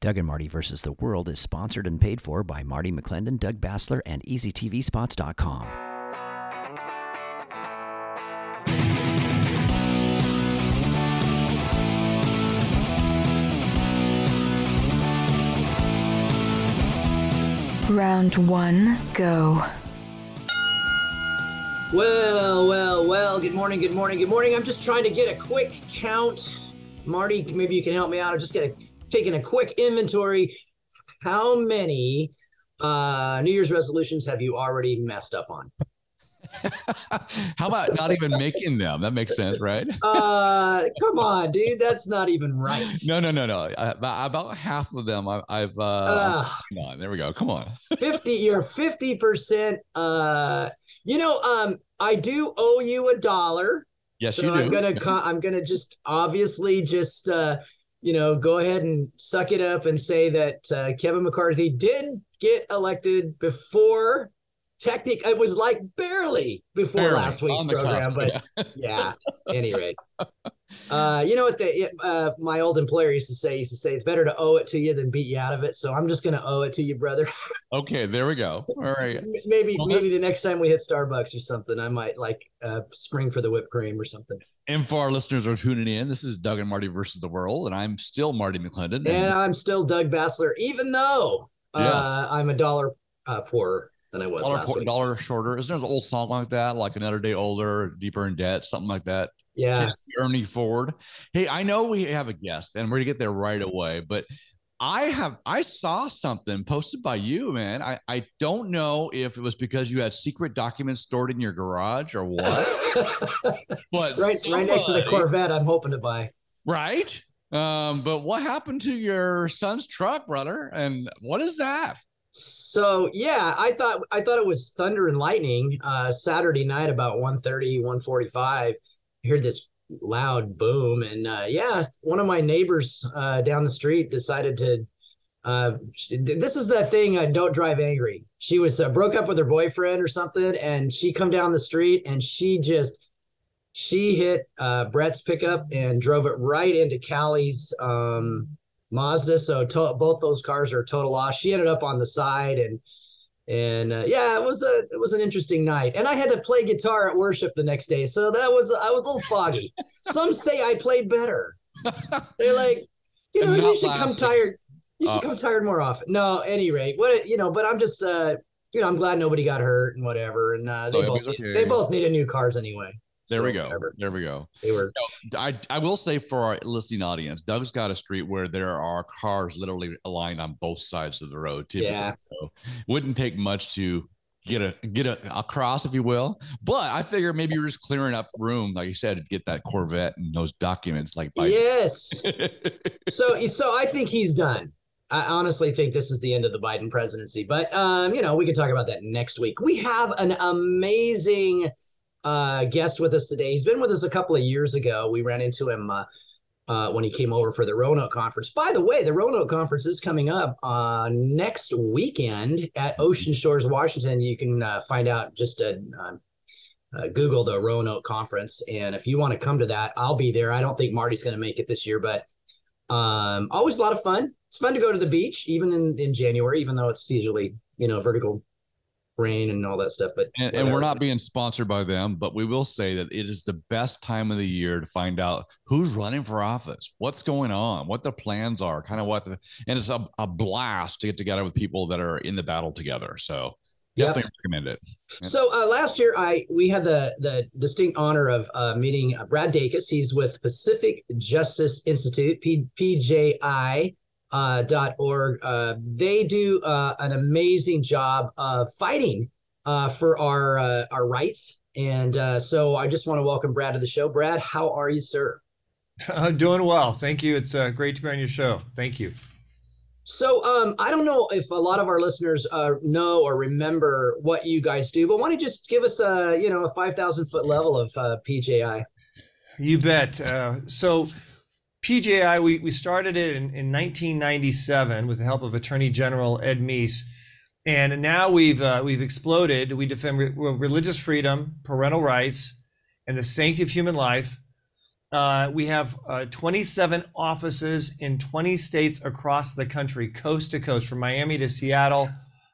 Doug and Marty versus the World is sponsored and paid for by Marty McClendon, Doug Bassler, and EasyTVSpots.com. Round one, go. Well, well, well. Good morning, good morning, good morning. I'm just trying to get a quick count. Marty, maybe you can help me out. I'm just gonna taking a quick inventory. How many uh, New Year's resolutions have you already messed up on? How about not even making them? That makes sense, right? uh, come on, dude. That's not even right. No, no, no, no. About, about half of them, I, have uh, uh come on. There we go. Come on. Fifty. You're fifty percent. Uh, you know, um, I do owe you a dollar. Yes, so you do. I'm gonna. I'm gonna just obviously just uh, you know go ahead and suck it up and say that uh, Kevin McCarthy did get elected before technic it was like barely before barely, last week's program but yeah, yeah any rate uh, you know what the uh, my old employer used to say used to say it's better to owe it to you than beat you out of it so i'm just gonna owe it to you brother. Okay there we go. All right. Maybe well, maybe the next time we hit starbucks or something i might like uh, spring for the whipped cream or something and for our listeners who are tuning in, this is Doug and Marty versus the world, and I'm still Marty McClendon. And, and I'm still Doug Bassler, even though yeah. Uh, I'm a dollar uh, poorer than I was dollar, last week. Dollar shorter. Isn't there an old song like that? Like another day older, deeper in debt, something like that. Yeah. Ernie Ford. Hey, I know we have a guest and we're gonna get there right away, but I have I saw something posted by you, man. I, I don't know if it was because you had secret documents stored in your garage or what. but right, somebody, right next to the Corvette I'm hoping to buy. Right. Um, but what happened to your son's truck, brother? And what is that? So yeah, I thought I thought it was thunder and lightning. Uh, Saturday night about 1.30, 1.45, I heard this loud boom, and uh, yeah, one of my neighbors uh, down the street decided to. Uh, this is the thing. Uh, don't drive angry. She was uh, broke up with her boyfriend or something, and she come down the street and she just she hit uh, Brett's pickup and drove it right into Callie's um, Mazda. So to- both those cars are total loss. She ended up on the side and and uh, yeah, it was a it was an interesting night. And I had to play guitar at worship the next day, so that was I was a little foggy. Some say I played better. They're like, you know, you should come tired. You should uh, come tired more often. No, any rate, what you know, but I'm just uh, you know, I'm glad nobody got hurt and whatever. And uh, they oh, both okay. they both needed new cars anyway. There so we go. Whatever. There we go. They were. I I will say for our listening audience, Doug's got a street where there are cars literally aligned on both sides of the road. Typically. Yeah. So wouldn't take much to get a get a across, if you will. But I figure maybe you're just clearing up room, like you said, to get that Corvette and those documents. Like Biden. yes. so so I think he's done. I honestly think this is the end of the Biden presidency. But um, you know, we can talk about that next week. We have an amazing uh, guest with us today. He's been with us a couple of years ago. We ran into him uh, uh, when he came over for the Roanoke conference. By the way, the Roanoke conference is coming up uh, next weekend at Ocean Shores, Washington. You can uh, find out just a, uh, Google the Roanoke conference, and if you want to come to that, I'll be there. I don't think Marty's going to make it this year, but um, always a lot of fun. It's fun to go to the beach, even in, in January, even though it's usually you know vertical rain and all that stuff. But and, and, we're not being sponsored by them, but we will say that it is the best time of the year to find out who's running for office, what's going on, what the plans are, kind of what the and it's a, a blast to get together with people that are in the battle together. So definitely yep. recommend it. So uh, last year, I we had the the distinct honor of uh, meeting uh, Brad Dacus. He's with Pacific Justice Institute, P- PJI uh, dot org. Uh, they do uh, an amazing job of fighting uh, for our uh, our rights, and uh, so I just want to welcome Brad to the show. Brad, how are you, sir? I'm doing well, thank you. It's uh, great to be on your show. Thank you. So um, I don't know if a lot of our listeners uh, know or remember what you guys do, but why don't you just give us a you know a five thousand foot level of uh, PJI? You bet. Uh, so PJI, we, we started it in, in 1997 with the help of Attorney General Ed Meese. And now we've, uh, we've exploded. We defend re- religious freedom, parental rights, and the sanctity of human life. Uh, we have uh, 27 offices in 20 states across the country, coast to coast, from Miami to Seattle,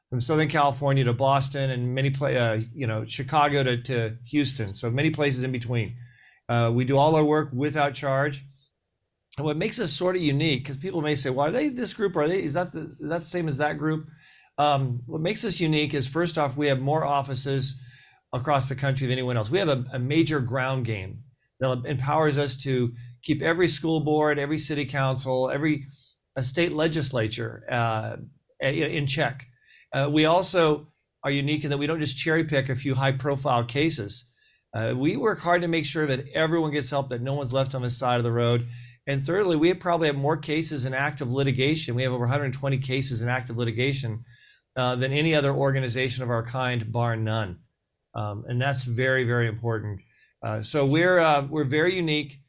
from Southern California to Boston, and many play, uh, you know, Chicago to, to Houston. So many places in between. Uh, we do all our work without charge. And what makes us sort of unique, because people may say, "Well, are they this group? Are they? Is that the is that the same as that group?" Um, what makes us unique is first off, we have more offices across the country than anyone else. We have a, a major ground game that empowers us to keep every school board, every city council, every state legislature uh, in check. Uh, we also are unique in that we don't just cherry pick a few high profile cases. Uh, we work hard to make sure that everyone gets help, that no one's left on the side of the road. And thirdly, we probably have more cases in active litigation. We have over 120 cases in active litigation uh, than any other organization of our kind, bar none. Um, and that's very, very important. Uh, so we're uh, we're very unique.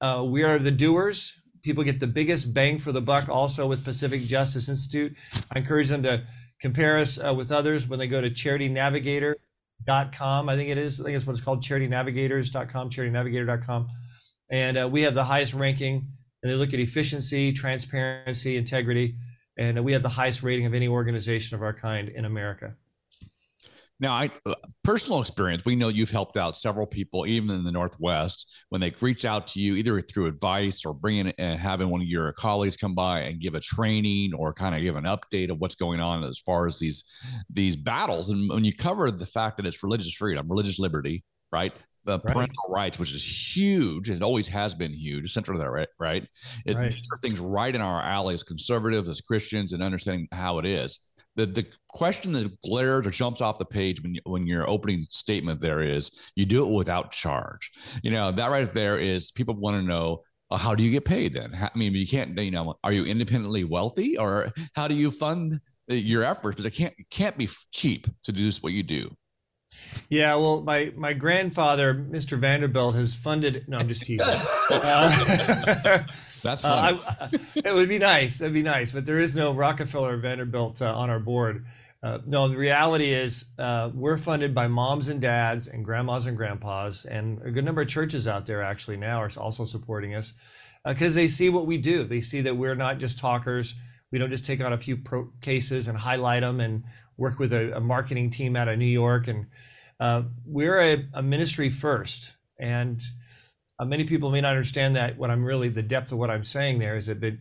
Uh, we are the doers. People get the biggest bang for the buck. Also with Pacific Justice Institute, I encourage them to compare us uh, with others when they go to charitynavigator.com. I think it is. I think it's what it's called, charitynavigators.com, charitynavigator.com, and uh, we have the highest ranking. And they look at efficiency, transparency, integrity, and we have the highest rating of any organization of our kind in America. Now, I uh, personal experience, we know you've helped out several people, even in the Northwest, when they reach out to you, either through advice or bringing and having one of your colleagues come by and give a training or kind of give an update of what's going on as far as these these battles. And when you cover the fact that it's religious freedom, religious liberty, right? The right. parental rights, which is huge, it always has been huge, central to that, right? Right. It's right. things right in our alley as conservatives, as Christians, and understanding how it is the the question that glares or jumps off the page when you, when your opening statement there is you do it without charge. You know that right there is people want to know uh, how do you get paid then? I mean, you can't you know are you independently wealthy or how do you fund your efforts? But it can't it can't be cheap to do what you do. Yeah, well, my my grandfather, Mr. Vanderbilt, has funded. No, I'm just teasing. uh, That's fine. Uh, it would be nice. It'd be nice, but there is no Rockefeller Vanderbilt uh, on our board. Uh, no, the reality is uh, we're funded by moms and dads and grandmas and grandpas, and a good number of churches out there actually now are also supporting us because uh, they see what we do. They see that we're not just talkers. We don't just take on a few pro- cases and highlight them and work with a, a marketing team out of New York. And uh, we're a, a ministry first. And uh, many people may not understand that what I'm really the depth of what I'm saying there is that, that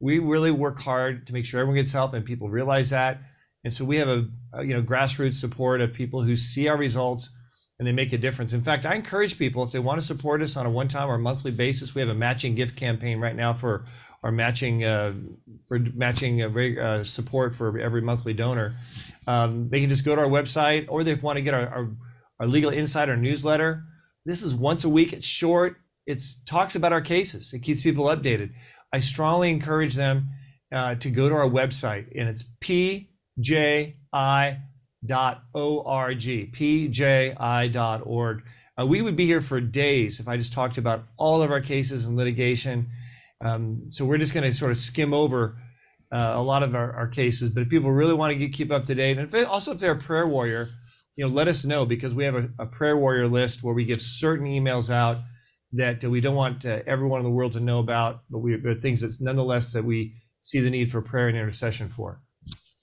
we really work hard to make sure everyone gets help and people realize that. And so we have a, a, you know grassroots support of people who see our results and they make a difference. In fact, I encourage people if they want to support us on a one-time or monthly basis, we have a matching gift campaign right now for our matching uh, for matching uh, uh support for every monthly donor. Um, they can just go to our website, or they want to get our, our, our legal insider newsletter. This is once a week. It's short. It talks about our cases. It keeps people updated. I strongly encourage them uh, to go to our website, and it's pji.org. pji.org. Uh, we would be here for days if I just talked about all of our cases and litigation. Um, so we're just going to sort of skim over uh, a lot of our, our, cases. But if people really want to get, keep up to date, and if also if they're a prayer warrior, you know, let us know because we have a, a prayer warrior list where we give certain emails out that we don't want uh, everyone in the world to know about, but we are things that nonetheless that we see the need for prayer and intercession for.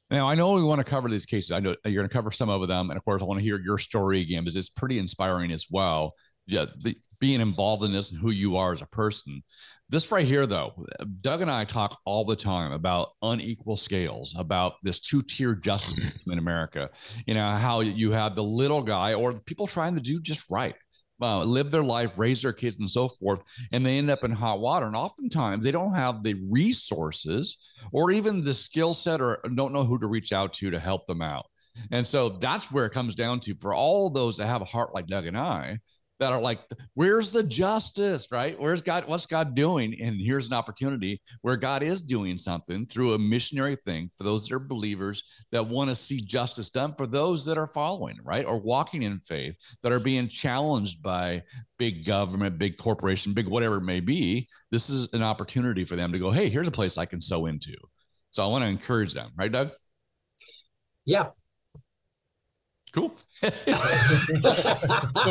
Now, I know we want to cover these cases. I know you're going to cover some of them, and of course, I want to hear your story again because it's pretty inspiring as well. Yeah, the, being involved in this and who you are as a person. This right here, though, Doug and I talk all the time about unequal scales, about this two-tier justice system in America. You know how you have the little guy or the people trying to do just right uh, live their life, raise their kids, and so forth, and they end up in hot water. And oftentimes they don't have the resources or even the skill set or don't know who to reach out to to help them out. And so that's where it comes down to for all those that have a heart like Doug and I that are like, where's the justice, right? Where's God? What's God doing? And here's an opportunity where God is doing something through a missionary thing for those that are believers that want to see justice done for those that are following, right? Or walking in faith that are being challenged by big government, big corporation, big whatever it may be. This is an opportunity for them to go, hey, here's a place I can sow into. So I want to encourage them, right, Doug? Yeah, Cool. so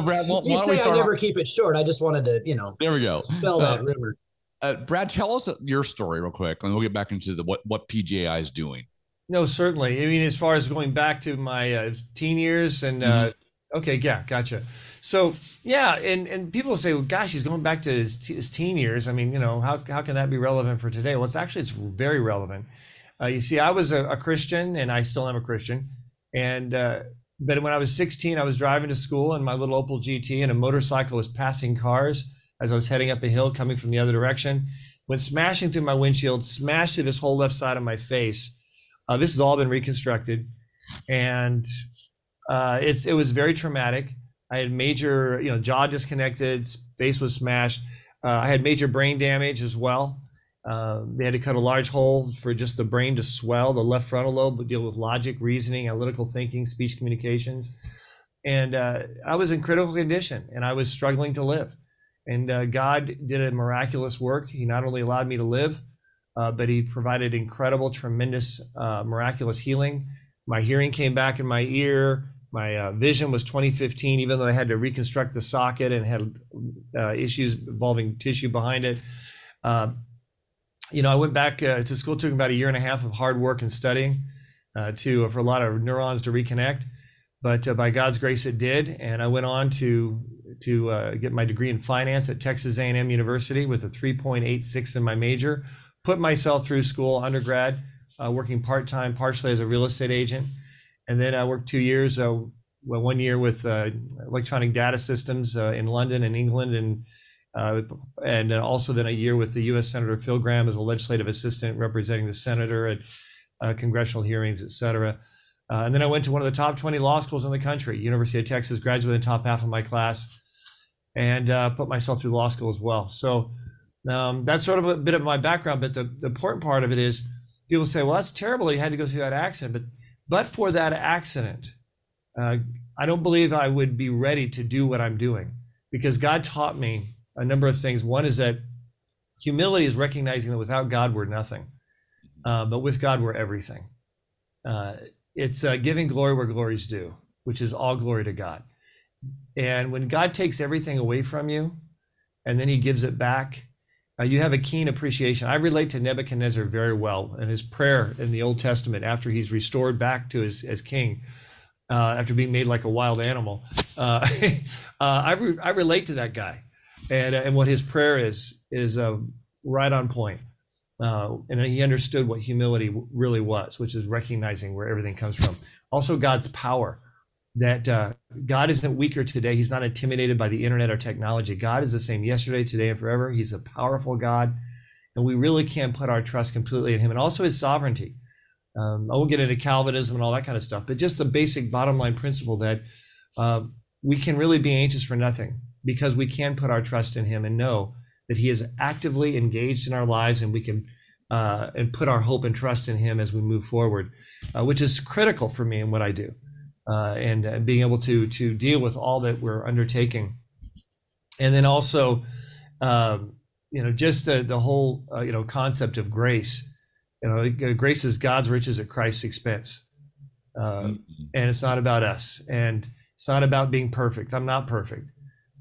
Brad, why, you why say I never keep it short. I just wanted to, you know. There we go. Spell that uh, rumor. Uh, Brad, tell us your story real quick, and we'll get back into the what what PJI is doing. No, certainly. I mean, as far as going back to my uh, teen years, and uh, mm-hmm. okay, yeah, gotcha. So yeah, and and people say, well, gosh, he's going back to his, his teen years. I mean, you know, how how can that be relevant for today? Well, it's actually it's very relevant. Uh, you see, I was a, a, Christian, and I still am a Christian, and uh, but when I was 16, I was driving to school in my little Opel GT, and a motorcycle was passing cars as I was heading up a hill coming from the other direction. Went smashing through my windshield, smashed through this whole left side of my face. Uh, this has all been reconstructed, and uh, it's it was very traumatic. I had major, you know, jaw disconnected, face was smashed. Uh, I had major brain damage as well. Uh, they had to cut a large hole for just the brain to swell. The left frontal lobe would deal with logic, reasoning, analytical thinking, speech communications. And uh, I was in critical condition and I was struggling to live. And uh, God did a miraculous work. He not only allowed me to live, uh, but He provided incredible, tremendous, uh, miraculous healing. My hearing came back in my ear. My uh, vision was 2015, even though I had to reconstruct the socket and had issues involving tissue behind it. Uh, you know, I went back to school. Took about a year and a half of hard work and studying to for a lot of neurons to reconnect but uh, by God's grace, it did, and I went on to to uh, get my degree in finance at Texas A&M University with a 3.86 in my major. Put myself through school, undergrad, uh, working part time, partially as a real estate agent, and then I worked two years, uh, well, one year with uh, electronic data systems uh, in London and England, and uh, and also then a year with the U.S. Senator Phil Gramm as a legislative assistant representing the senator at congressional hearings, et cetera. Uh, and then I went to one of the top 20 law schools in the country, University of Texas, graduated in the top half of my class and uh, put myself through law school as well. So um, that's sort of a bit of my background. But the, the important part of it is people say, well, that's terrible you had to go through that accident. But, but for that accident, uh, I don't believe I would be ready to do what I'm doing because God taught me a number of things. One is that humility is recognizing that without God, we're nothing, uh, but with God, we're everything. Uh, it's uh, giving glory where glory is due, which is all glory to God. And when God takes everything away from you and then he gives it back, uh, you have a keen appreciation. I relate to Nebuchadnezzar very well and his prayer in the Old Testament after he's restored back to his as king, uh, after being made like a wild animal. Uh, uh I, re- I relate to that guy, and uh, and what his prayer is is uh, right on point. and he understood what humility really was, which is recognizing where everything comes from. Also, God's power that uh, God isn't weaker today. He's not intimidated by the internet or technology. God is the same yesterday, today, and forever. He's a powerful God, and we really can't put our trust completely in Him, and also His sovereignty. Um, I won't get into Calvinism and all that kind of stuff, but just the basic bottom line principle that uh, we can really be anxious for nothing because we can put our trust in Him and know that He is actively engaged in our lives, and we can. Uh, and put our hope and trust in Him as we move forward, uh, which is critical for me in what I do uh, and, and, being able to to deal with all that we're undertaking, and then also, um, you know, just the, the whole uh, you know concept of grace. You know, grace is God's riches at Christ's expense, uh, mm-hmm. and it's not about us, and it's not about being perfect. I'm not perfect,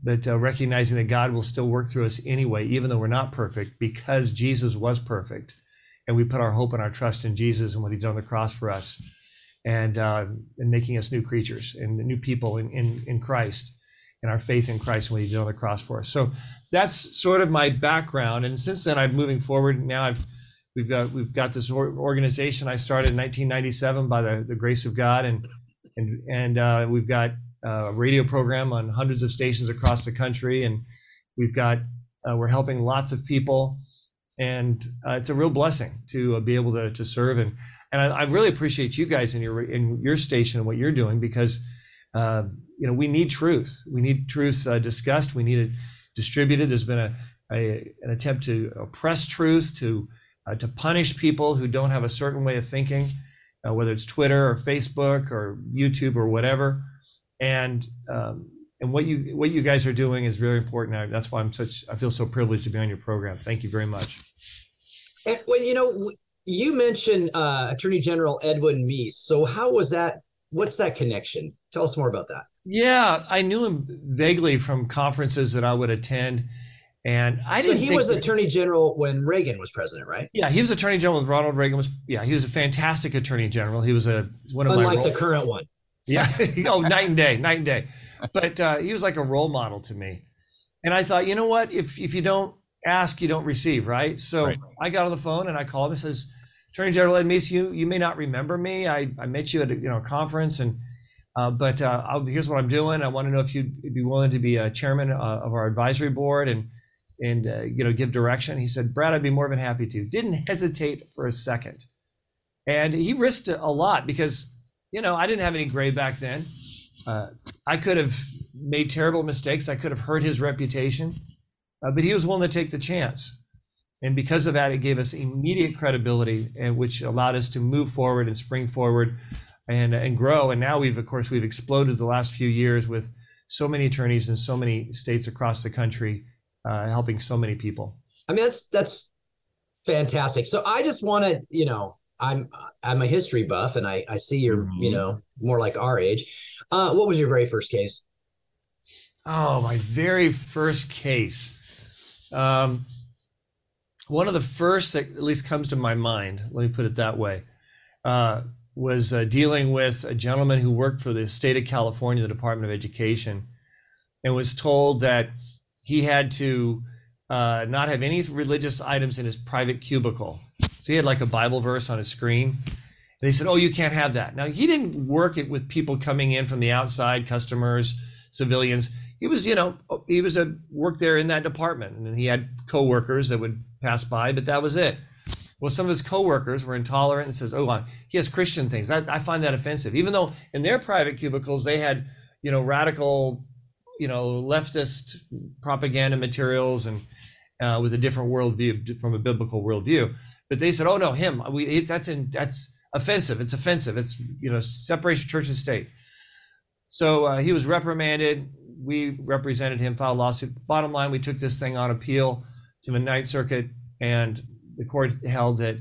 but uh, recognizing that God will still work through us anyway, even though we're not perfect, because Jesus was perfect, and we put our hope and our trust in Jesus and what He did on the cross for us and uh, and making us new creatures and new people in, in, in Christ and our faith in Christ and what He did on the cross for us. So that's sort of my background. And since then, I'm moving forward. Now I've we've got we've got this organization I started in 1997 by the, the grace of God, and and and uh, we've got a radio program on hundreds of stations across the country, and we've got uh, we're helping lots of people, and uh, it's a real blessing to uh, be able to to serve and and I, I, really appreciate you guys in your in your station and what you're doing because uh, you know we need truth. We need truth uh, discussed. We need it distributed. There's been a, a an attempt to oppress truth, to to punish people who don't have a certain way of thinking, uh, whether it's Twitter or Facebook or YouTube or whatever. And um, and what you what you guys are doing is very important. That's why I'm such I feel so privileged to be on your program. Thank you very much. And when you know you mentioned uh, Attorney General Edwin Meese. So how was that? What's that connection? Tell us more about that. Yeah, I knew him vaguely from conferences that I would attend, and I didn't. So he was Attorney General when Reagan was president, right? Yeah, he was Attorney General when Ronald Reagan was. Yeah, he was a fantastic Attorney General. He was a one of Unlike my the current one. Yeah. oh, night and day, night and day. But uh, he was like a role model to me, and I thought, you know what? If if you don't ask, you don't receive, right? So right. I got on the phone and I called him and says, Attorney General Ed Meese, you you may not remember me. I, I met you at a you know conference and uh, but uh, here's what I'm doing. I want to know if you'd be willing to be a chairman uh, of our advisory board and and uh, you know give direction. He said, Brad, I'd be more than happy to. Didn't hesitate for a second, and he risked a lot because you know I didn't have any gray back then. Uh, I could have made terrible mistakes. I could have hurt his reputation, uh, but he was willing to take the chance. And because of that, it gave us immediate credibility, and which allowed us to move forward and spring forward and and grow. And now we've of course we've exploded the last few years with so many attorneys in so many states across the country, uh, helping so many people. I mean that's that's fantastic. So I just want to you know I'm I'm a history buff and I I see you're mm-hmm. you know more like our age. Uh, what was your very first case? Oh, my very first case. Um, one of the first that at least comes to my mind. Let me put it that way. Uh, was uh, dealing with a gentleman who worked for the state of California, the Department of Education, and was told that he had to uh, not have any religious items in his private cubicle. So he had like a Bible verse on his screen. And he said, Oh, you can't have that. Now, he didn't work it with people coming in from the outside, customers, civilians. He was, you know, he was a work there in that department. And he had coworkers that would pass by, but that was it. Well, some of his coworkers were intolerant and says, "Oh, he has Christian things." I, I find that offensive, even though in their private cubicles they had, you know, radical, you know, leftist propaganda materials and uh, with a different worldview from a biblical worldview. But they said, "Oh no, him. We that's in that's offensive. It's offensive. It's you know separation church and state." So uh, he was reprimanded. We represented him, filed lawsuit. Bottom line, we took this thing on appeal to the Ninth Circuit, and the court held that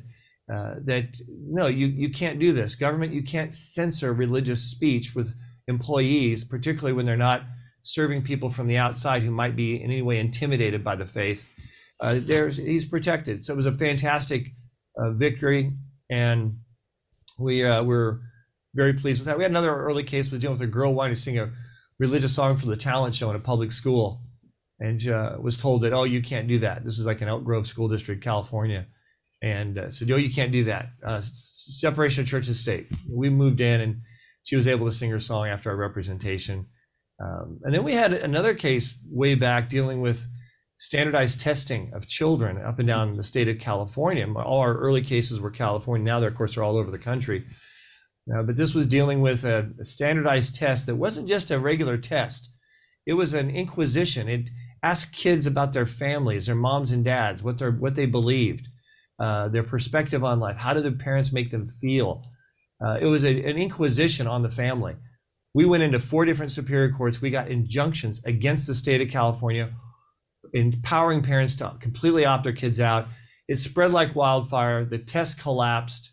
uh, that no, you you can't do this. Government, you can't censor religious speech with employees, particularly when they're not serving people from the outside who might be in any way intimidated by the faith. Uh, there's he's protected. So it was a fantastic uh, victory, and we uh, were very pleased with that. We had another early case with dealing with a girl wanting to sing a religious song for the talent show in a public school, and uh, was told that oh you can't do that. This is like an Elk Grove School District, California, and uh, said oh you can't do that. Uh, separation of church and state. We moved in, and she was able to sing her song after our representation. Um, and then we had another case way back dealing with standardized testing of children up and down the state of California. All our early cases were California. Now, they're, of course, they're all over the country. Uh, but this was dealing with a, a, standardized test that wasn't just a regular test. It was an inquisition. It asked kids about their families, their moms and dads, what they what they believed, uh, their perspective on life. How did their parents make them feel? Uh, it was a, an inquisition on the family. We went into four different superior courts. We got injunctions against the state of California, empowering parents to completely opt their kids out. It spread like wildfire. The test collapsed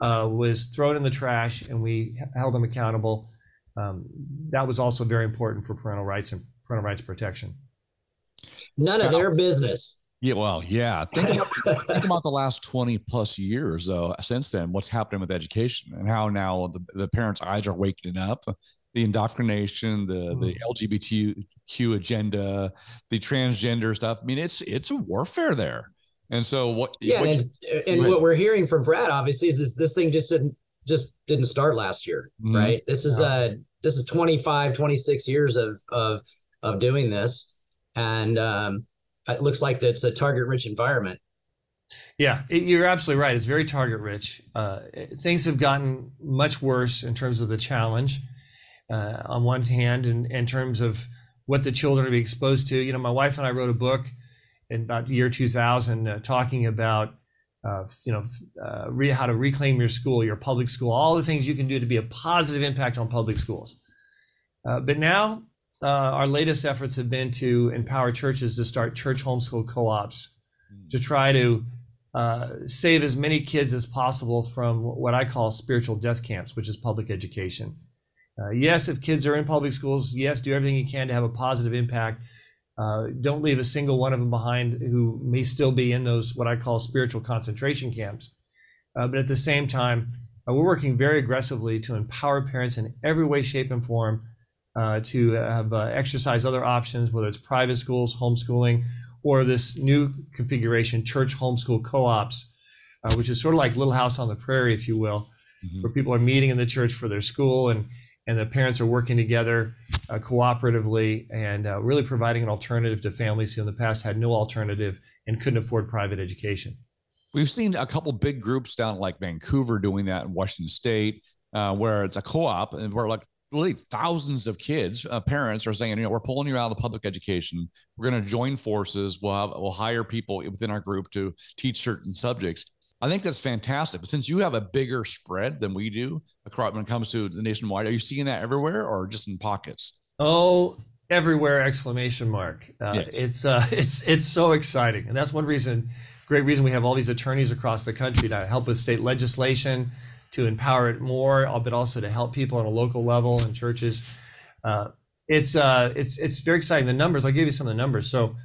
uh, was thrown in the trash, and we held them accountable. Um, that was also very important for parental rights and parental rights protection. None of their business. Yeah, well, yeah. Think about, think about, the last 20 plus years, though, since then, what's happening with education and how now the, the parents' eyes are waking up. The indoctrination, the mm. the LGBTQ agenda, the transgender stuff. I mean, it's it's a warfare there. And so what? Yeah, what and you, and what we're hearing from Brad obviously is, is this thing just didn't just didn't start last year, mm-hmm. right? This is uh this is 25, 26 years of of of doing this, and um, it looks like it's a target rich environment. Yeah, it, you're absolutely right. It's very target rich. Uh, things have gotten much worse in terms of the challenge. Uh, on one hand, in, in terms of what the children are being exposed to. You know, my wife and I wrote a book in about the year 2000 uh, talking about uh, you know uh, re- how to reclaim your school your public school all the things you can do to be a positive impact on public schools uh, but now uh, our latest efforts have been to empower churches to start church homeschool co-ops to try to uh, save as many kids as possible from what i call spiritual death camps which is public education Uh, yes, if kids are in public schools, yes, do everything you can to have a positive impact. Uh, don't leave a single one of them behind who may still be in those what I call spiritual concentration camps. Uh, but at the same time, uh, we're working very aggressively to empower parents in every way, shape, and form uh, to have uh, exercise other options, whether it's private schools, homeschooling, or this new configuration, church homeschool co-ops, uh, which is sort of like Little House on the Prairie, if you will, mm-hmm. where people are meeting in the church for their school and and the parents are working together uh, cooperatively and uh, really providing an alternative to families who in the past had no alternative and couldn't afford private education. We've seen a couple big groups down like Vancouver doing that in Washington State, uh, where it's a co-op and where like really thousands of kids, uh, parents are saying, you know, we're pulling you out of the public education. We're going to join forces. We'll have, we'll hire people within our group to teach certain subjects. I think that's fantastic. But since you have a bigger spread than we do across when it comes to the nationwide, are you seeing that everywhere or just in pockets? Oh, everywhere! Exclamation mark! Uh, yeah. It's uh, it's it's so exciting, and that's one reason, great reason we have all these attorneys across the country to help with state legislation, to empower it more, but also to help people on a local level and churches. Uh, it's uh, it's it's very exciting. The numbers, I'll give you some of the numbers. So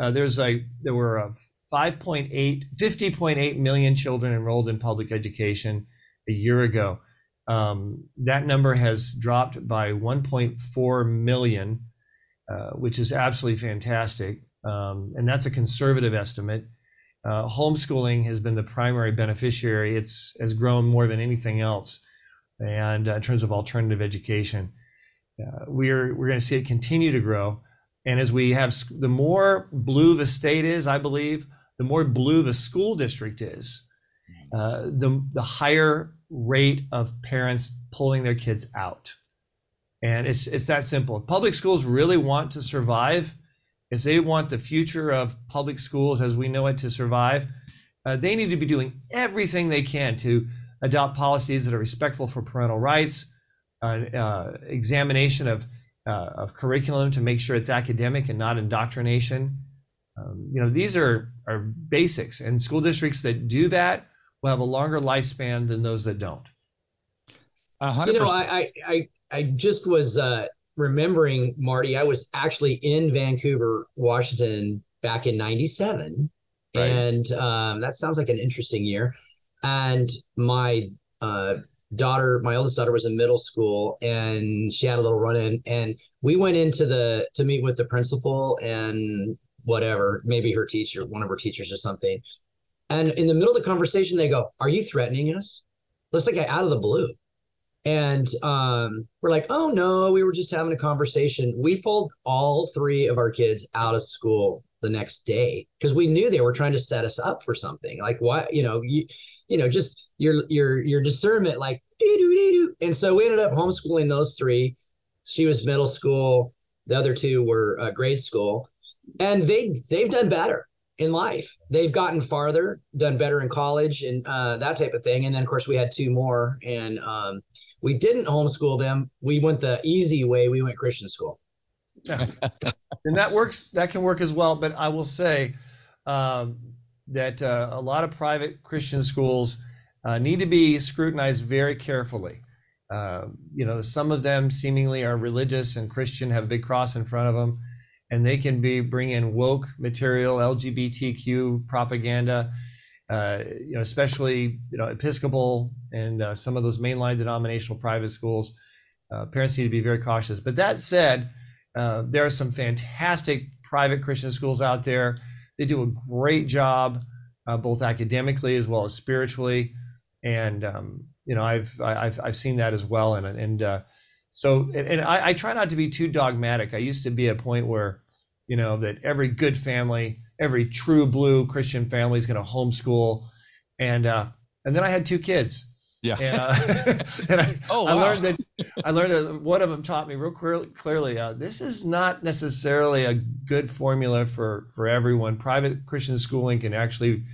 uh, there's a there were uh, 5.8, 50.8 million children enrolled in public education a year ago. Um, that number has dropped by 1.4 million, uh, which is absolutely fantastic. Um, and that's a conservative estimate. Uh, homeschooling has been the primary beneficiary. It's has grown more than anything else, and uh, in terms of alternative education, uh, we're we're going to see it continue to grow. And as we have the more blue the state is, I believe, the more blue the school district is, uh, the, the higher rate of parents pulling their kids out. And it's, it's that simple. If public schools really want to survive, if they want the future of public schools as we know it to survive, uh, they need to be doing everything they can to adopt policies that are respectful for parental rights, uh, uh, examination of, uh, of curriculum to make sure it's academic and not indoctrination, um, you know, these are are basics, and school districts that do that will have a longer lifespan than those that don't. 100%. You know, I I I just was uh, remembering Marty. I was actually in Vancouver, Washington, back in '97, right. and um, that sounds like an interesting year. And my uh, daughter, my oldest daughter, was in middle school, and she had a little run in, and we went into the to meet with the principal and whatever, maybe her teacher, one of her teachers or something. And in the middle of the conversation, they go, Are you threatening us? Let's like out of the blue. And um, we're like, Oh no, we were just having a conversation. We pulled all three of our kids out of school the next day because we knew they were trying to set us up for something. Like what, you know, you, you know, just your your your discernment, like and so we ended up homeschooling those three. She was middle school. The other two were uh, grade school and they they've done better in life. They've gotten farther, done better in college, and uh, that type of thing. And then, of course, we had two more, and um, we didn't homeschool them. We went the easy way. We went Christian school. And that works. That can work as well. But I will say um, that uh, a lot of private Christian schools uh, need to be scrutinized very carefully. Uh, you know, some of them seemingly are religious and Christian, have a big cross in front of them and they can be bring in woke material, LGBTQ propaganda, uh, you know, especially you know Episcopal and uh, some of those mainline denominational private schools. Uh, parents need to be very cautious. But that said, there are some fantastic private Christian schools out there. They do a great job, uh, both academically as well as spiritually, and um, you know I've I've I've seen that as well, and and uh, so, and I, I, try not to be too dogmatic. I used to be a point where, you know, that every good family, every true blue Christian family is going to homeschool, and uh, and then I had two kids. Yeah. And, uh, and I, oh, wow. I learned that I learned that one of them taught me real clearly, clearly uh, this is not necessarily a good formula for for everyone. Private Christian schooling can actually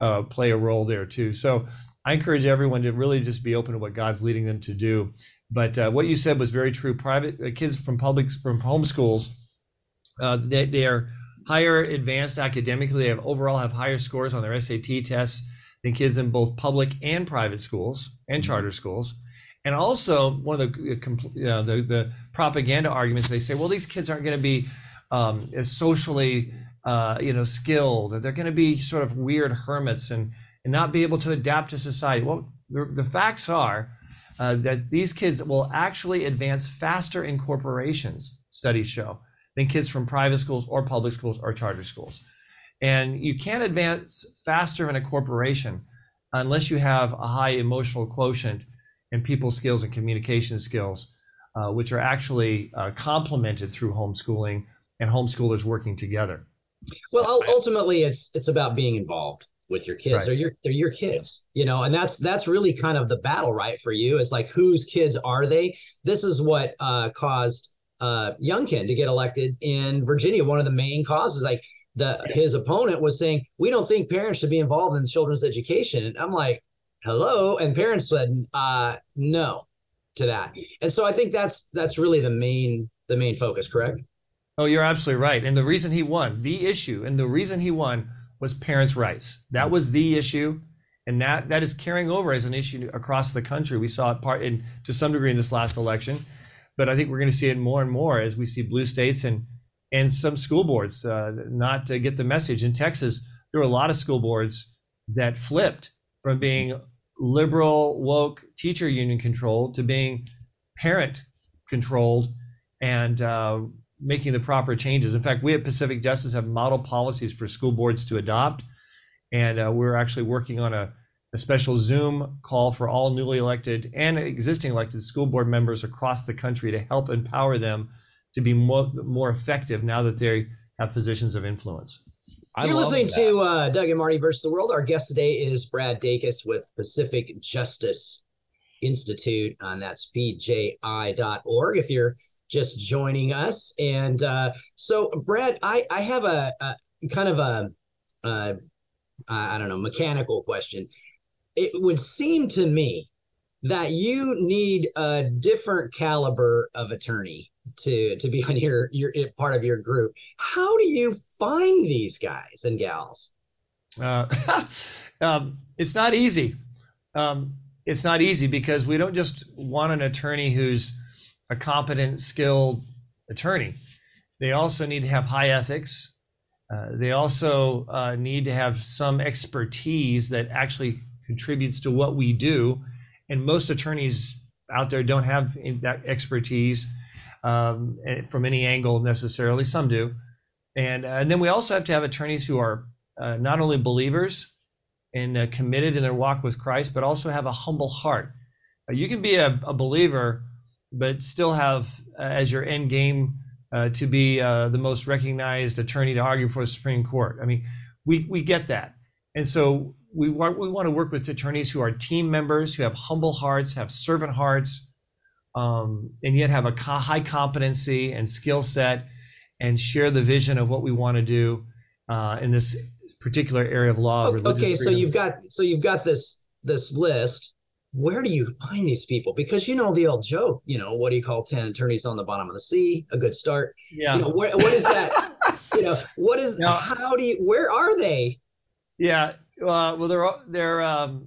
uh, play a role there too. So I encourage everyone to really just be open to what God's leading them to do. But uh, what you said was very true. Private uh, kids from public from homeschools, uh, they, they are higher advanced academically. They have overall have higher scores on their SAT tests than kids in both public and private schools and mm-hmm. charter schools. And also, one of the you know, the, the propaganda arguments they say, well, these kids aren't going to be um, as socially uh, you know skilled. They're going to be sort of weird hermits and and not be able to adapt to society. Well, the, the facts are uh, that these kids will actually advance faster in corporations. Studies show than kids from private schools or public schools or charter schools. And you can't advance faster in a corporation unless you have a high emotional quotient and people skills and communication skills, uh, which are actually uh, complemented through homeschooling and homeschoolers working together. Well, ultimately, it's it's about being involved with your kids. Right. They're your they're your kids, you know, and that's that's really kind of the battle, right? For you, it's like whose kids are they? This is what uh, caused uh, Youngkin to get elected in Virginia. One of the main causes, like the yes. his opponent was saying, we don't think parents should be involved in children's education, and I'm like, hello, and parents said, uh, no to that, and so I think that's that's really the main the main focus, correct? Oh, you're absolutely right. And the reason he won, the issue, and the reason he won was parents' rights. That was the issue, and that that is carrying over as an issue across the country. We saw it part in to some degree in this last election, but I think we're going to see it more and more as we see blue states and and some school boards uh, not to get the message. In Texas, there were a lot of school boards that flipped from being liberal, woke, teacher union controlled to being parent controlled and uh, making the proper changes. In fact, we at Pacific Justice have model policies for school boards to adopt. And uh, we're actually working on a, a special Zoom call for all newly elected and existing elected school board members across the country to help empower them to be more, more effective now that they have positions of influence. I You're listening that. to uh, Doug and Marty versus the World. Our guest today is Brad Dacus with Pacific Justice Institute, and that's pji.org. If you're just joining us, and uh, so Brad, I I have a, a kind of a, a I don't know mechanical question. It would seem to me that you need a different caliber of attorney to to be on your your part of your group. How do you find these guys and gals? Uh, um, it's not easy. Um, it's not easy because we don't just want an attorney who's a competent, skilled attorney. They also need to have high ethics. Uh, they also uh, need to have some expertise that actually contributes to what we do. And most attorneys out there don't have that expertise um, eh, from any angle necessarily. Some do. And, uh, and then we also have to have attorneys who are uh, not only believers and uh, committed in their walk with Christ, but also have a humble heart. Uh, you can be a, a, believer, but still have uh, as your end game uh, to be the most recognized attorney to argue for the Supreme Court. I mean, we, we get that. And so we want, we want to work with attorneys who are team members, who have humble hearts, have servant hearts, um, and yet have a high competency and skill set and share the vision of what we want to do uh, in this particular area of law. Okay, okay so you've got so you've got this this list. Where do you find these people? Because you know the old joke, you know, what do you call ten attorneys on the bottom of the sea? A good start. Yeah. You know, where, what is that? you know, what is? Now, how do you? Where are they? Yeah. Uh, well, they're they're um,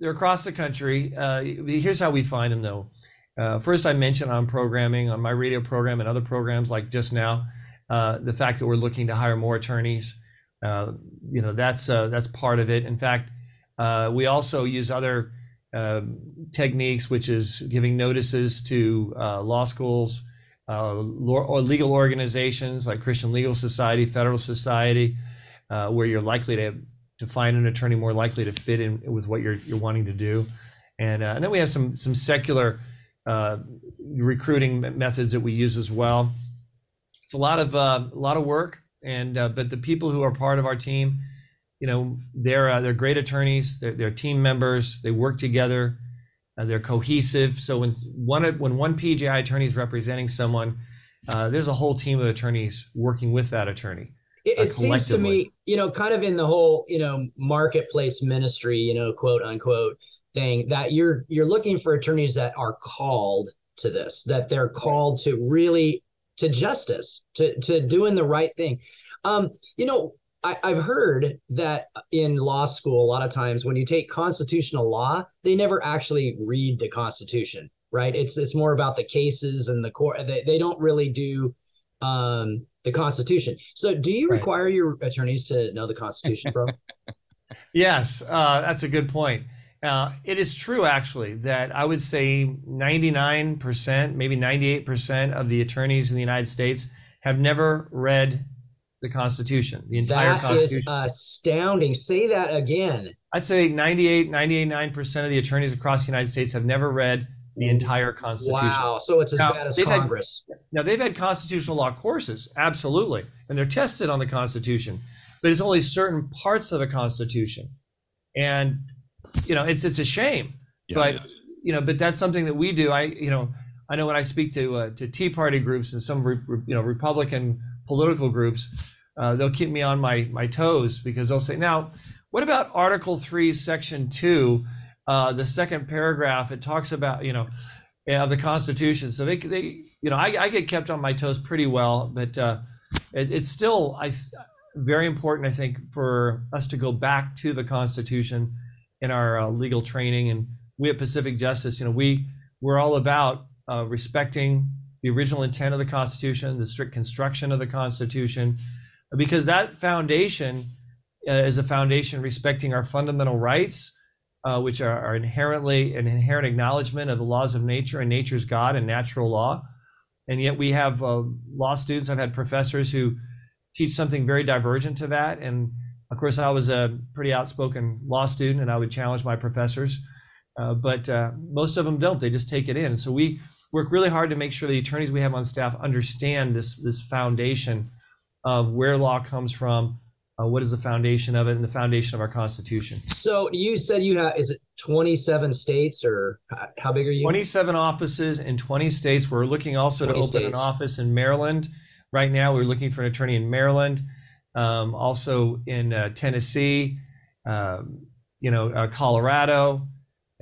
they're across the country. Uh, here's how we find them, though. Uh, first, I mentioned on programming, on my radio program and other programs like just now, uh, the fact that we're looking to hire more attorneys. Uh, you know, that's uh, that's part of it. In fact, uh, we also use other um, techniques, which is giving notices to uh, law schools or legal organizations like Christian Legal Society, Federal Society, where you're likely to to find an attorney more likely to fit in with what you're you're wanting to do. And, and then we have some some secular recruiting methods that we use as well. It's a lot of uh, a lot of work, and uh, but the people who are part of our team, you know, they're uh, they're great attorneys. They're, they're team members. They work together. Uh, they're cohesive. So when one when one PJI attorney is representing someone, there's a whole team of attorneys working with that attorney. It seems to me, you know, kind of in the whole, you know, marketplace ministry, you know, quote unquote thing that you're you're looking for attorneys that are called to this, that they're called to really to justice, to to doing the right thing. Um, you know, I, I've heard that in law school, a lot of times when you take constitutional law, they never actually read the Constitution. right? It's it's more about the cases and the court. They, they don't really do um, the Constitution. So, do you Right. require your attorneys to know the Constitution, bro? Yes, uh, that's a good point. Uh, it is true, actually, that I would say 99%, maybe 98% of the attorneys in the United States have never read the Constitution, the entire Constitution. That is astounding. Say that again. I'd say 98, 99% of the attorneys across the United States have never read the entire Constitution. Wow. So it's as Now, bad as they've had- Congress. Now they've had constitutional law courses, absolutely, and they're tested on the Constitution, but it's only certain parts of the Constitution, and you know it's it's a shame, Yeah, but yeah. you know, but that's something that we do. I you know I know when I speak to uh, to Tea Party groups and some re, re- you know Republican political groups, uh, they'll keep me on my my toes because they'll say, now what about Article Three, Section Two, uh, the second paragraph? It talks about you know of the Constitution. So they, they you know, I, I get kept on my toes pretty well, but uh, it, it's still I very important, I think, for us to go back to the Constitution in our uh, legal training. And we at Pacific Justice, you know, we we're all about uh, respecting the original intent of the Constitution, the strict construction of the Constitution, because that foundation uh, is a foundation respecting our fundamental rights uh, which are, are inherently an inherent acknowledgement of the laws of nature and nature's God and natural law. And yet we have uh, law students, I've had professors who teach something very divergent to that. And of course, I was a pretty outspoken law student and I would challenge my professors. Uh, but uh, most of them don't, they just take it in. So we work really hard to make sure the attorneys we have on staff understand this, this foundation of where law comes from, uh, what is the foundation of it, and the foundation of our Constitution. So you said you have is it 27 states or how big are you? 27 offices in 20 states. We're looking also to 20 open an office in Maryland. Right now, we're looking for an attorney in Maryland, um, also in uh, Tennessee, um, you know, uh, Colorado.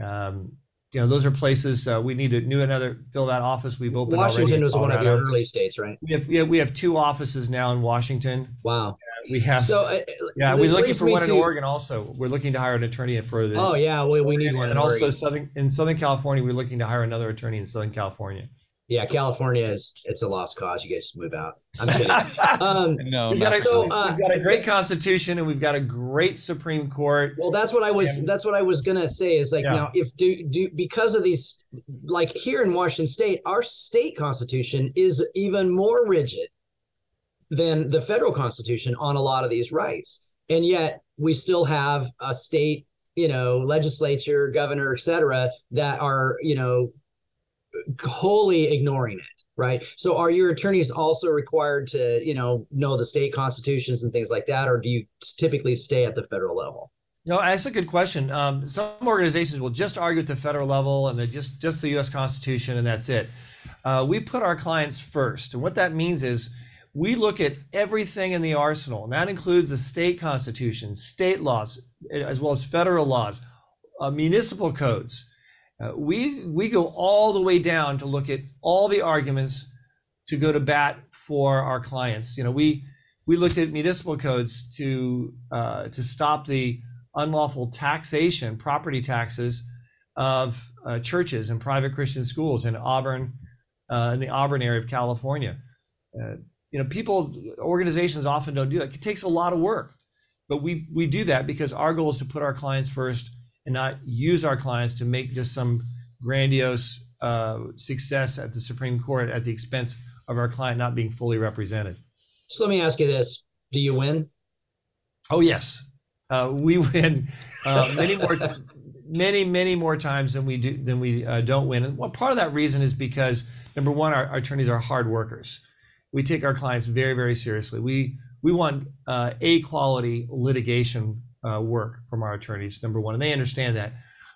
Um, you know, those are places uh, we need to new another fill that office. We've opened Washington was one of your early states, right? We have, we have we have two offices now in Washington. Wow. we have. So uh, yeah, we're looking for one in Oregon also. We're looking to hire an attorney for the Oh yeah, we, we need and, one. and also Oregon. southern in Southern California. We're looking to hire another attorney in Southern California. Yeah, California is it's a lost cause. You guys just move out. I'm kidding. um, no, We've got, a, So, uh, we've got a great constitution and we've got a great Supreme Court. well, that's what I was. And- That's what I was gonna say. Is like Yeah. now, if do do because of these, like here in Washington State, our state constitution is even more rigid than the federal constitution on a lot of these rights, and yet we still have a state, you know, legislature, governor, et cetera, that are you know wholly ignoring it right so are your attorneys also required to you know know the state constitutions and things like that or do you typically stay at the federal level No, that's a good question. Um, some organizations will just argue at the federal level and they just just the U.S. Constitution and that's it. Uh, we put our clients first, and what that means is we look at everything in the arsenal, and that includes the state constitution, state laws, as well as federal laws, uh, municipal codes. Uh, we we go all the way down to look at all the arguments to go to bat for our clients. You know, we we looked at municipal codes to uh, to stop the unlawful taxation, property taxes of uh, churches and private Christian schools in Auburn, uh, in the Auburn area of California. Uh, you know, people, organizations often don't do that. It takes a lot of work, but we we do that because our goal is to put our clients first and not use our clients to make just some grandiose uh, success at the Supreme Court at the expense of our client not being fully represented. so let me ask you this do you win Oh yes, uh, we win uh, many more, t- many many more times than we do than we uh, don't win. And well, part of that reason is because number one, our, our attorneys are hard workers. We take our clients very very seriously. We we want uh, a quality litigation uh, work from our attorneys. Number one, and they understand that.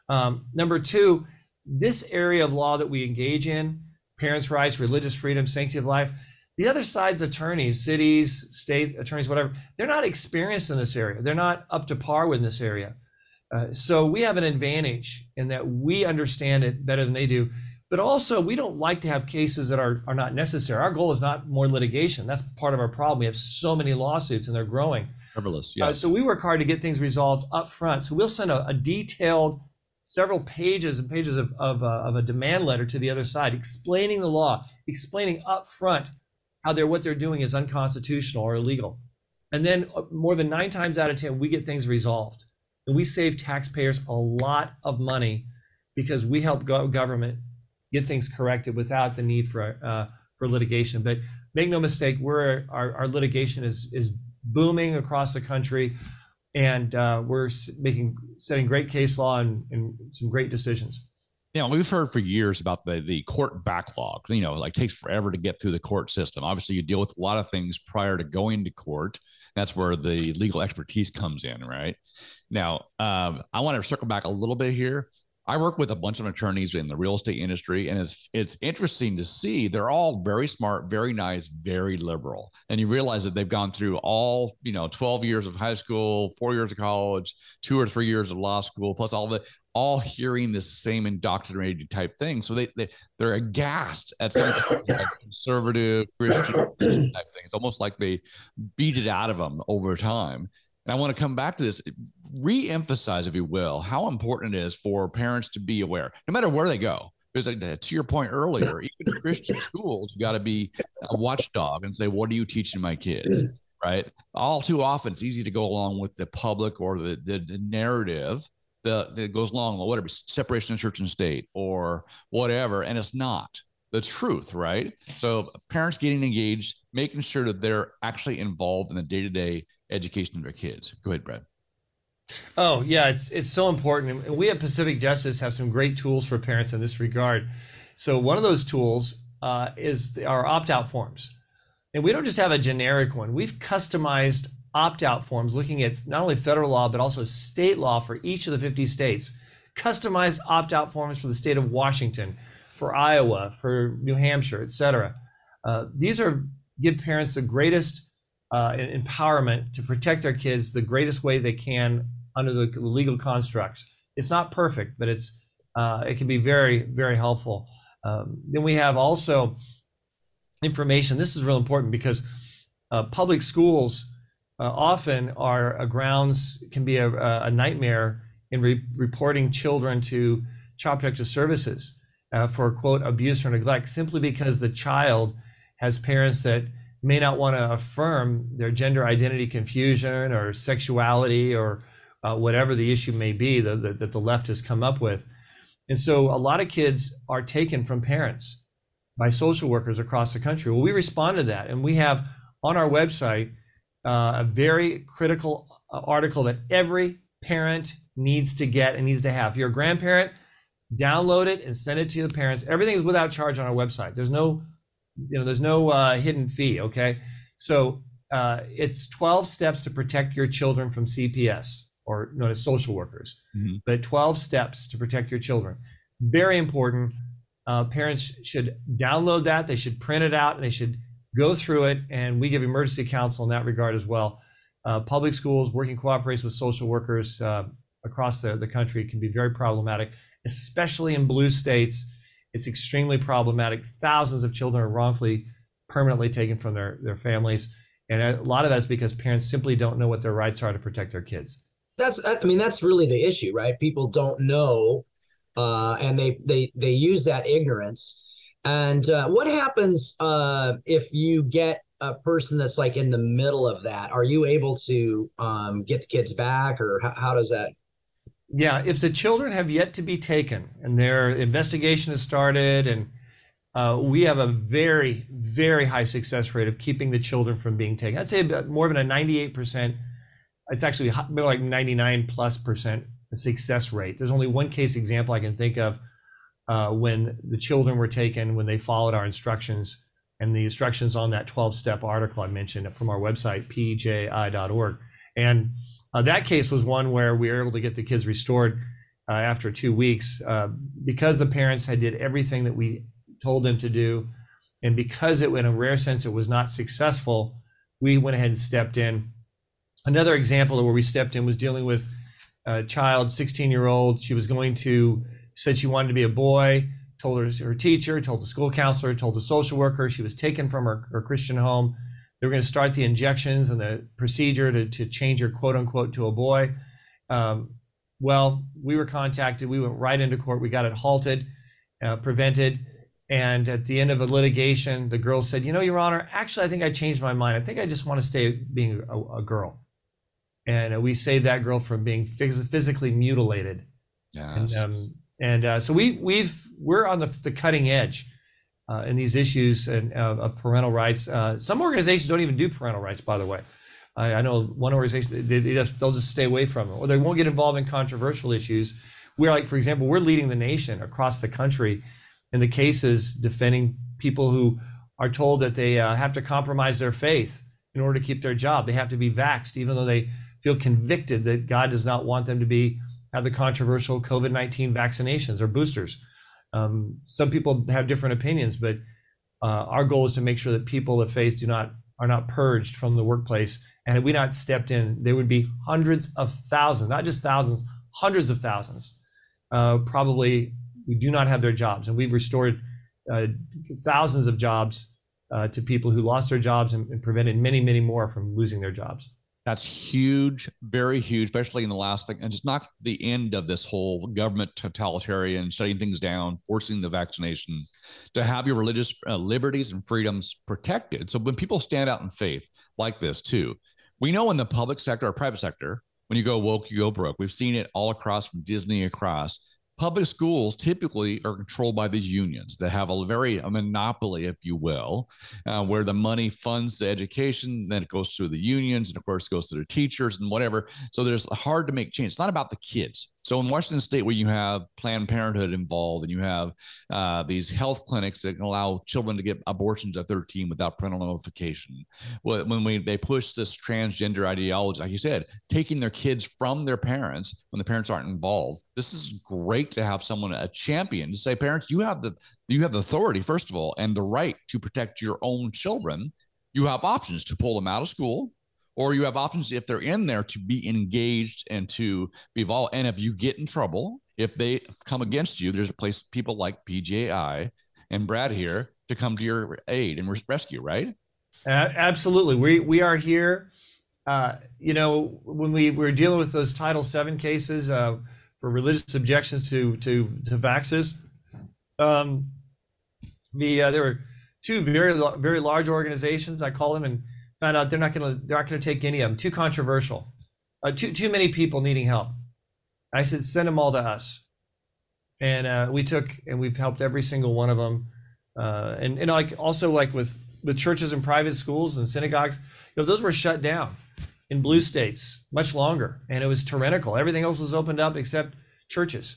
Um, number two, this area of law that we engage in, parents' rights, religious freedom, sanctity of life. The other side's attorneys, cities, state attorneys, whatever, they're not experienced in this area. They're not up to par with this area. Uh, so we have an advantage in that we understand it better than they do. But also, we don't like to have cases that are, are not necessary. Our goal is not more litigation. That's part of our problem. We have so many lawsuits and they're growing. Frivolous, Uh, so we work hard to get things resolved up front. So we'll send a, a detailed several pages and pages of, of, uh, of a demand letter to the other side explaining the law, explaining up front how they're what they're doing is unconstitutional or illegal. And then uh, more than nine times out of 10, we get things resolved. And we save taxpayers a lot of money because we help go- government get things corrected without the need for, uh, for litigation. But make no mistake, we're, our, our litigation is, is booming across the country and uh, we're making setting great case law and, and some great decisions. Yeah, we've heard for years about the the court backlog. You know, like takes forever to get through the court system. Obviously, you deal with a lot of things prior to going to court. That's where the legal expertise comes in, right? Now, um, I want to circle back a little bit here. I work with a bunch of attorneys in the real estate industry, and it's it's interesting to see they're all very smart, very nice, very liberal. And you realize that they've gone through all, you know, 12 years of high school, four years of college, two or three years of law school, plus all the all hearing the same indoctrinated type thing. So they, they they're aghast at some like conservative Christian type thing. It's almost like they beat it out of them over time. And I want to come back to this, re-emphasize, if you will, how important it is for parents to be aware, no matter where they go. Because uh, to your point earlier, even Christian schools, you got to be a watchdog and say, "What are you teaching my kids?" Mm-hmm. Right? All too often, it's easy to go along with the public or the the, the narrative that, that goes along, with whatever separation of church and state or whatever, and it's not the truth, right? So parents getting engaged, making sure that they're actually involved in the day to day education of their kids. Go ahead, Brad. Oh yeah, it's it's so important, and we at Pacific Justice have some great tools for parents in this regard. So one of those tools uh, is our opt-out forms, and we don't just have a generic one. We've customized opt-out forms looking at not only federal law but also state law for each of the 50 states. Customized opt-out forms for the state of Washington, for Iowa, for New Hampshire, etc. Uh, these are give parents the greatest uh, empowerment to protect our kids the greatest way they can under the legal constructs. It's not perfect, but it's uh, it can be very very helpful. Um, then we have also information. This is real important because uh, public schools uh, often are grounds can be a, a nightmare in re- reporting children to child protective services uh, for quote abuse or neglect simply because the child has parents that may not want to affirm their gender identity confusion or sexuality or uh, whatever the issue may be that, that, that the left has come up with. And so a lot of kids are taken from parents by social workers across the country. Well, we respond to that, and we have on our website uh, a very critical uh, article that every parent needs to get and needs to have. If you're a grandparent, download it and send it to the parents. Everything is without charge on our website. There's no you know, there's no uh, hidden fee. Okay, so uh, it's 12 steps to protect your children from CPS or known as social workers, mm-hmm. but 12 steps to protect your children. Very important. Uh, parents should download that. They should print it out and they should go through it. And we give emergency counsel in that regard as well. Uh, public schools working cooperation with social workers uh, across the, the country can be very problematic, especially in blue states it's extremely problematic. Thousands of children are wrongfully, permanently taken from their, their families. And a lot of that is because parents simply don't know what their rights are to protect their kids. That's, I mean, that's really the issue, right? People don't know, uh, and they they they use that ignorance. And uh, what happens uh, if you get a person that's like in the middle of that? Are you able to um, get the kids back, or how, how does that yeah, if the children have yet to be taken and their investigation has started, and uh, we have a very, very high success rate of keeping the children from being taken. I'd say more than a 98%. It's actually more like 99 plus percent success rate. There's only one case example I can think of uh, when the children were taken when they followed our instructions and the instructions on that 12 step article I mentioned from our website, pji.org. And uh, that case was one where we were able to get the kids restored uh, after two weeks uh, because the parents had did everything that we told them to do, and because it, in a rare sense, it was not successful, we went ahead and stepped in. Another example of where we stepped in was dealing with a child, 16 year old. She was going to said she wanted to be a boy. Told her her teacher, told the school counselor, told the social worker. She was taken from her, her Christian home they were going to start the injections and the procedure to, to change her quote unquote to a boy. Um, Well, we were contacted. We went right into court. We got it halted, uh, prevented. And at the end of a litigation, the girl said, You know, Your Honor, actually, I think I changed my mind. I think I just want to stay being a, a girl. And uh, we saved that girl from being phys- physically mutilated. Yes. And, um, and uh, so we, we've, we're on the, the cutting edge uh, in these issues and, uh, of parental rights. Uh, some organizations don't even do parental rights, by the way. I, I know one organization, they, they just, they'll just stay away from it, or they won't get involved in controversial issues. We're like, for example, we're leading the nation across the country in the cases defending people who are told that they uh, have to compromise their faith in order to keep their job. They have to be vaxxed, even though they feel convicted that God does not want them to be have the controversial COVID nineteen vaccinations or boosters. Um, some people have different opinions, but uh, our goal is to make sure that people of faith do not are not purged from the workplace. And had we not stepped in, there would be hundreds of thousands, not just thousands, hundreds of thousands, uh, probably who do not have their jobs. And we've restored uh, thousands of jobs uh, to people who lost their jobs and, and prevented many, many more from losing their jobs. That's huge, very huge, especially in the last thing. And it's not the end of this whole government totalitarian shutting things down, forcing the vaccination, to have your religious uh, liberties and freedoms protected. So when people stand out in faith like this, too, we know in the public sector or private sector, when you go woke, you go broke. We've seen it all across from Disney across public schools typically are controlled by these unions that have a very a monopoly, if you will, uh, where the money funds the education, then it goes through the unions, and of course goes to the teachers and whatever. So there's hard to make change. It's not about the kids. So in Washington State, where you have Planned Parenthood involved, and you have uh, these health clinics that can allow children to get abortions at 13 without parental notification, when we they push this transgender ideology, like you said, taking their kids from their parents when the parents aren't involved, this is great to have someone a champion to say, parents, you have the you have the authority first of all and the right to protect your own children. You have options to pull them out of school or you have options if they're in there to be engaged and to be involved. And if you get in trouble, if they come against you, there's a place people like PJI and Brad here to come to your aid and rescue, right? Absolutely. We we are here. Uh, you know, when we were dealing with those Title VII cases uh, for religious objections to to to vaxes, um, the uh, there were two very very large organizations. I call them and found out they're not going to they're not going to take any of them. Too controversial. Uh, too too many people needing help. I said send them all to us, and uh, we took and we've helped every single one of them. Uh, and and like also like with with churches and private schools and synagogues, you know those were shut down in blue states much longer, and it was tyrannical. Everything else was opened up except churches.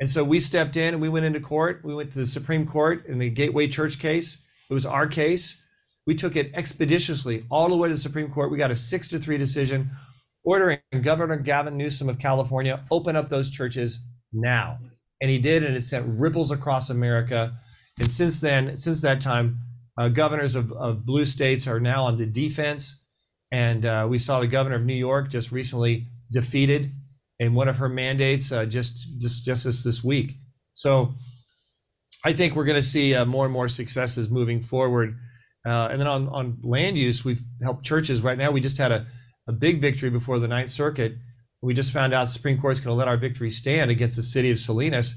And so we stepped in and we went into court. We went to the Supreme Court in the Gateway Church case. It was our case. We took it expeditiously all the way to the Supreme Court. We got a six to three decision ordering Governor Gavin Newsom of California open up those churches now. And he did, and it sent ripples across America. And since then, since that time, uh, governors of, of, blue states are now on the defense. And uh, we saw the governor of New York just recently defeated in one of her mandates uh, just, just, just this, this week. So I think we're going to see uh, more and more successes moving forward uh, and then on, on land use, we've helped churches. Right now, we just had a, a big victory before the Ninth Circuit. We just found out the Supreme Court's going to let our victory stand against the city of Salinas.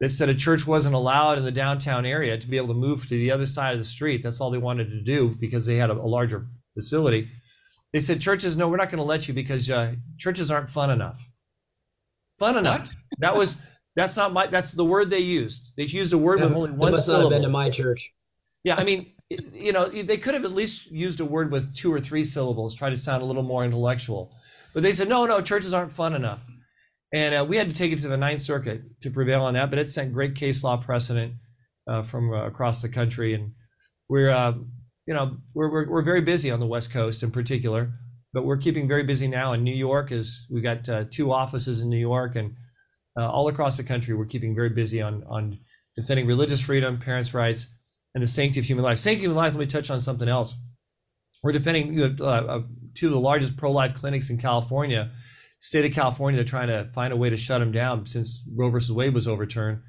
They said a church wasn't allowed in the downtown area to be able to move to the other side of the street. That's all they wanted to do because they had a, a larger facility. They said churches, no, we're not going to let you because uh, churches aren't fun enough. Fun enough. That was that's not my that's the word they used. They used a word with only one must syllable. Not have been to my church. Yeah, I mean, you know, they could have at least used a word with two or three syllables, try to sound a little more intellectual. But they said, no, no, churches aren't fun enough. And uh, we had to take it to the Ninth Circuit to prevail on that, but it sent great case law precedent uh, from uh, across the country. And we're, uh, you know, we're, we're, we're, very busy on the West Coast in particular, but we're keeping very busy now in New York. Is we've got uh, two offices in New York, and uh, all across the country, we're keeping very busy on on defending religious freedom, parents' rights, and the sanctity of human life. Sanctity of human life, let me touch on something else. We're defending you know, uh, uh, two of the largest pro life clinics in California. State of California, they're trying to find a way to shut them down since Roe versus Wade was overturned.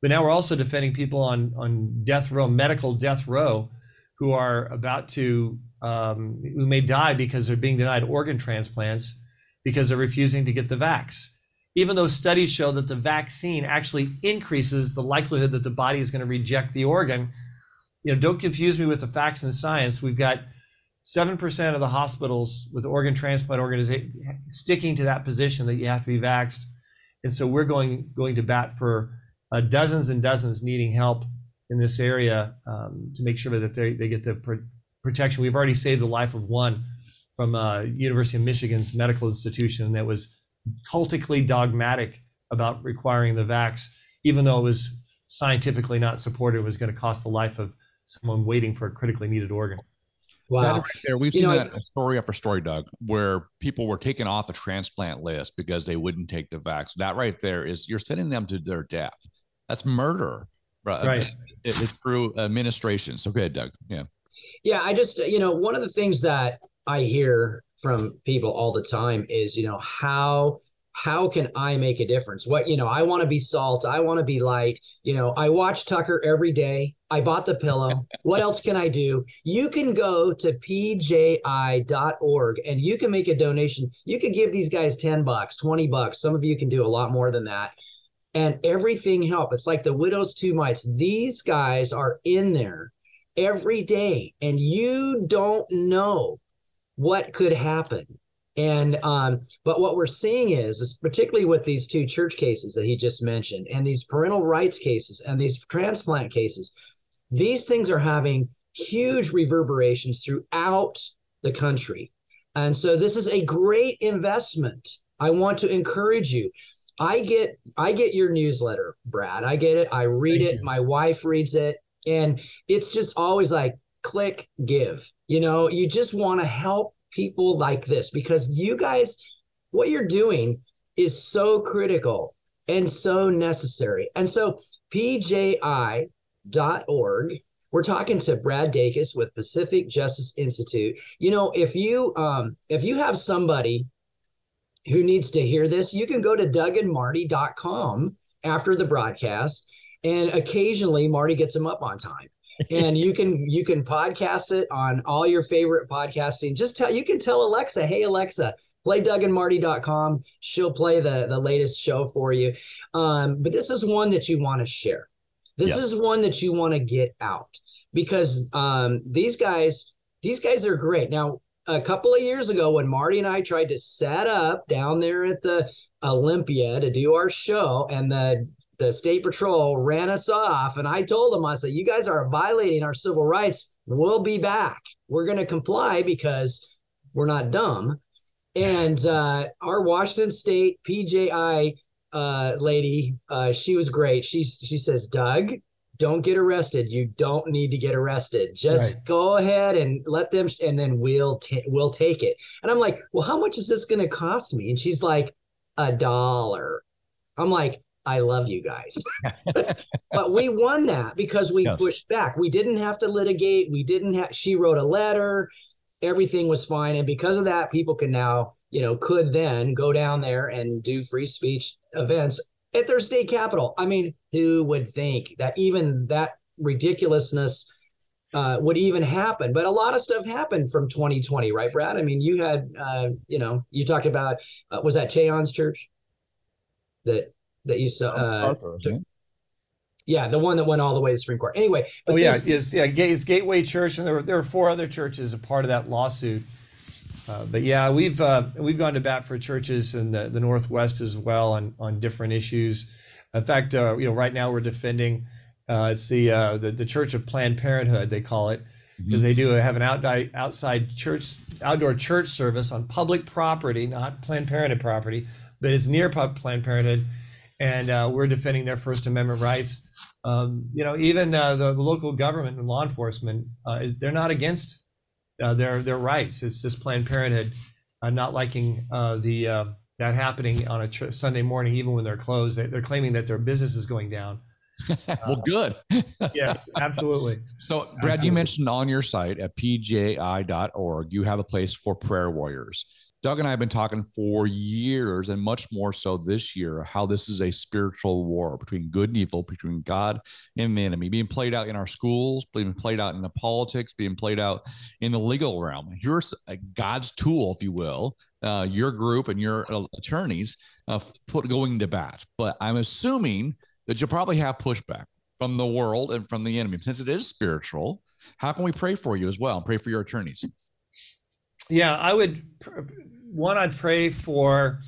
But now we're also defending people on, on death row, medical death row, who are about to, um, who may die because they're being denied organ transplants because they're refusing to get the vax. even though studies show that the vaccine actually increases the likelihood that the body is going to reject the organ. You know, don't confuse me with the facts and science. We've got 7% of the hospitals with organ transplant organization sticking to that position that you have to be vaxxed. And so we're going going to bat for uh, dozens and dozens needing help in this area um, to make sure that they, they get the pr- protection. We've already saved the life of one from uh, University of Michigan's medical institution that was cultically dogmatic about requiring the vax, even though it was scientifically not supported, it was going to cost the life of someone waiting for a critically needed organ. Wow. Right there, we've you seen know, that story after story, Doug, where people were taken off the transplant list because they wouldn't take the vax. That right there is you're sending them to their death. That's murder. Uh, right. It is through administration. So good, Doug. Yeah. Yeah. I just, you know, one of the things that I hear from people all the time is, you know, how how can I make a difference? What, you know, I want to be salt. I want to be light. You know, I watch Tucker every day. I bought the pillow. what else can I do? You can go to pji.org and you can make a donation. You can give these guys 10 bucks, 20 bucks. Some of you can do a lot more than that. And everything help. It's like the widow's two mites. These guys are in there every day and you don't know what could happen. And um, but what we're seeing is, is particularly with these two church cases that he just mentioned, and these parental rights cases, and these transplant cases, these things are having huge reverberations throughout the country. And so this is a great investment. I want to encourage you. I get I get your newsletter, Brad. I get it. I read Thank it. You. My wife reads it. And it's just always like click give. You know, you just want to help people like this because you guys, what you're doing is so critical and so necessary. And so, pji.org, we're talking to Brad Dacus with Pacific Justice Institute. You know, if you um, if you have somebody who needs to hear this, you can go to dougandmarty.com after the broadcast, and occasionally Marty gets them up on time and you can you can podcast it on all your favorite podcasting. Just tell you can tell Alexa, hey Alexa, play dougandmarty.com. She'll play the the latest show for you. Um, but this is one that you want to share. This yes. is one that you want to get out because um, these guys these guys are great. Now, a couple of years ago when Marty and I tried to set up down there at the Olympia to do our show and the the state patrol ran us off and i told them i said you guys are violating our civil rights we'll be back we're going to comply because we're not dumb and uh, our washington state pji uh, lady uh, she was great she, she says doug don't get arrested you don't need to get arrested just right. go ahead and let them and then we'll t- we'll take it and i'm like well how much is this going to cost me and she's like a dollar i'm like I love you guys. but we won that because we yes. pushed back. We didn't have to litigate. We didn't have, she wrote a letter. Everything was fine. And because of that, people can now, you know, could then go down there and do free speech events at their state capital. I mean, who would think that even that ridiculousness uh, would even happen. But a lot of stuff happened from 2020, right, Brad? I mean, you had, uh, you know, you talked about, uh, was that Cheon's church? That that you saw. Uh, yeah, the one that went all the way to the Supreme Court. Anyway. Oh yeah, is yeah, it's Gateway Church, and there were there were four other churches a part of that lawsuit. Uh, but yeah, we've uh, we've gone to bat for churches in the, the Northwest as well on on different issues. In fact, uh, you know, right now we're defending uh, it's the, uh, the the Church of Planned Parenthood they call it because mm-hmm. they do have an outside outside church outdoor church service on public property, not Planned Parenthood property, but it's near Planned Parenthood and uh, we're defending their First Amendment rights. Um, you know, even uh, the, the, local government and law enforcement uh, is they're not against uh, their their rights. It's just Planned Parenthood uh, not liking uh, the that happening on a tr- Sunday morning, even when they're closed. They, are claiming that their business is going down. well, good. yes, absolutely. So, Brad, absolutely. you mentioned on your site at pji.org, you have a place for prayer warriors Doug and I have been talking for years and much more so this year how this is a spiritual war between good and evil, between God and the enemy, being played out in our schools, being played out in the politics, being played out in the legal realm. Here's God's tool, if you will, uh, your group and your uh, attorneys uh, put going to bat. But I'm assuming that you'll probably have pushback from the world and from the enemy. Since it is spiritual, how can we pray for you as well and pray for your attorneys? Yeah, I would one, I'd pray for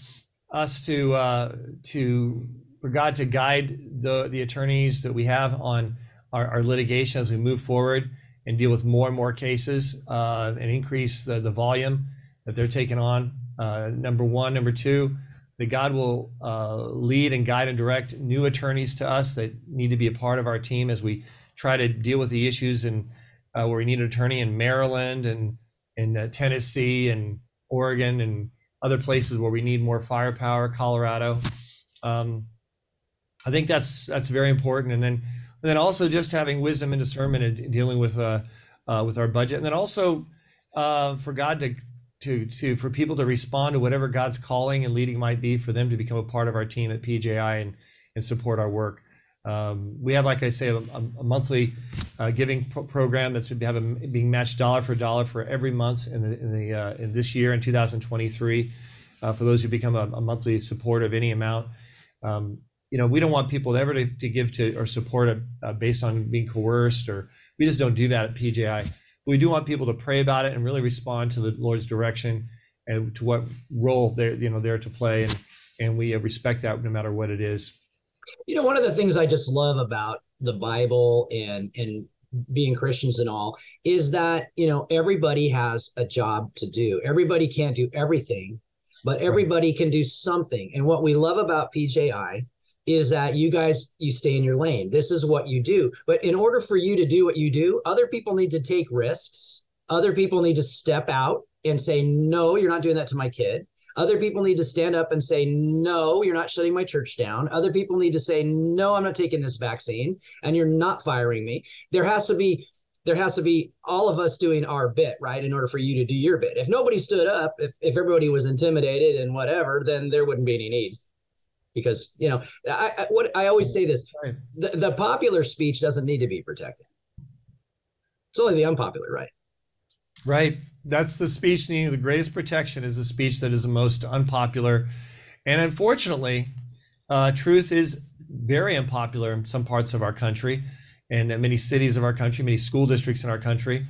us to uh, to for God to guide the the attorneys that we have on our, our litigation as we move forward and deal with more and more cases uh, and increase the, the volume that they're taking on. Uh, number one, number two, that God will uh, lead and guide and direct new attorneys to us that need to be a part of our team as we try to deal with the issues and uh, where we need an attorney in Maryland and in uh, Tennessee and Oregon and other places where we need more firepower, Colorado. Um, I think that's that's very important. And then and then also just having wisdom and discernment in dealing with uh, uh, with our budget, and then also uh, for God to to to for people to respond to whatever God's calling and leading might be, for them to become a part of our team at PJI and and support our work. Um, we have, like I say, a, a monthly uh, giving pro- program that's have a, being matched dollar for dollar for every month in the in the uh, in this year in 2023. Uh, for those who become a, a, monthly supporter of any amount, um, you know, we don't want people ever to, to give to or support uh, based on being coerced, or we just don't do that at PJI. We do want people to pray about it and really respond to the Lord's direction and to what role they're you know there to play, and and we respect that no matter what it is. You know, one of the things I just love about the Bible and and being Christians and all is that, you know, everybody has a job to do. Everybody can't do everything, but everybody can do something. And what we love about PJI is that you guys you stay in your lane. This is what you do. But in order for you to do what you do, other people need to take risks. Other people need to step out and say, "No, you're not doing that to my kid." Other people need to stand up and say, no, you're not shutting my church down. Other people need to say, no, I'm not taking this vaccine and you're not firing me. There has to be there has to be all of us doing our bit, right, in order for you to do your bit. If nobody stood up, if, if everybody was intimidated and whatever, then there wouldn't be any need. Because you know, I, I what I always say this: the, the popular speech doesn't need to be protected. It's only the unpopular, right? Right. That's the speech needing the greatest protection is the speech that is the most unpopular. And unfortunately, uh, truth is very unpopular in some parts of our country and many cities of our country, many school districts in our country.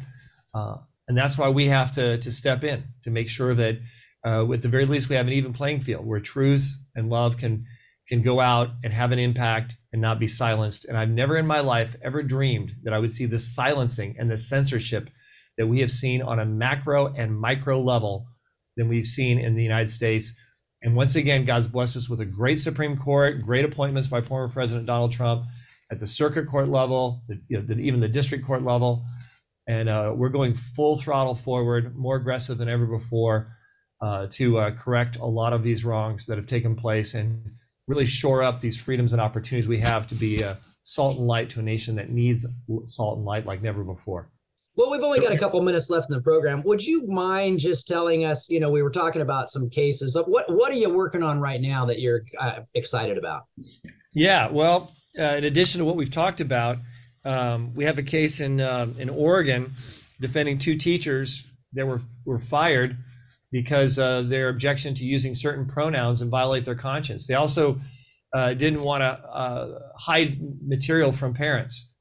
Uh, and that's why we have to, to step in to make sure that, uh, at the very least, we have an even playing field where truth and love can can go out and have an impact and not be silenced. And I've never in my life ever dreamed that I would see the silencing and the censorship that we have seen on a macro and micro level than we've seen in the United States. And once again, God's blessed us with a great Supreme Court, great appointments by former President Donald Trump at the circuit court level, the, you know, the, even the district court level. And uh, we're going full throttle forward, more aggressive than ever before uh, to uh, correct a lot of these wrongs that have taken place and really shore up these freedoms and opportunities we have to be salt and light to a nation that needs salt and light like never before. Well, we've only got a couple minutes left in the program. Would you mind just telling us? You know, we were talking about some cases. What what are you working on right now that you're uh, excited about? Yeah, well, uh, in addition to what we've talked about, um, we have a case in uh, in Oregon defending two teachers that were were fired because uh, their objection to using certain pronouns and violate their conscience. They also uh, didn't want to uh, hide material from parents.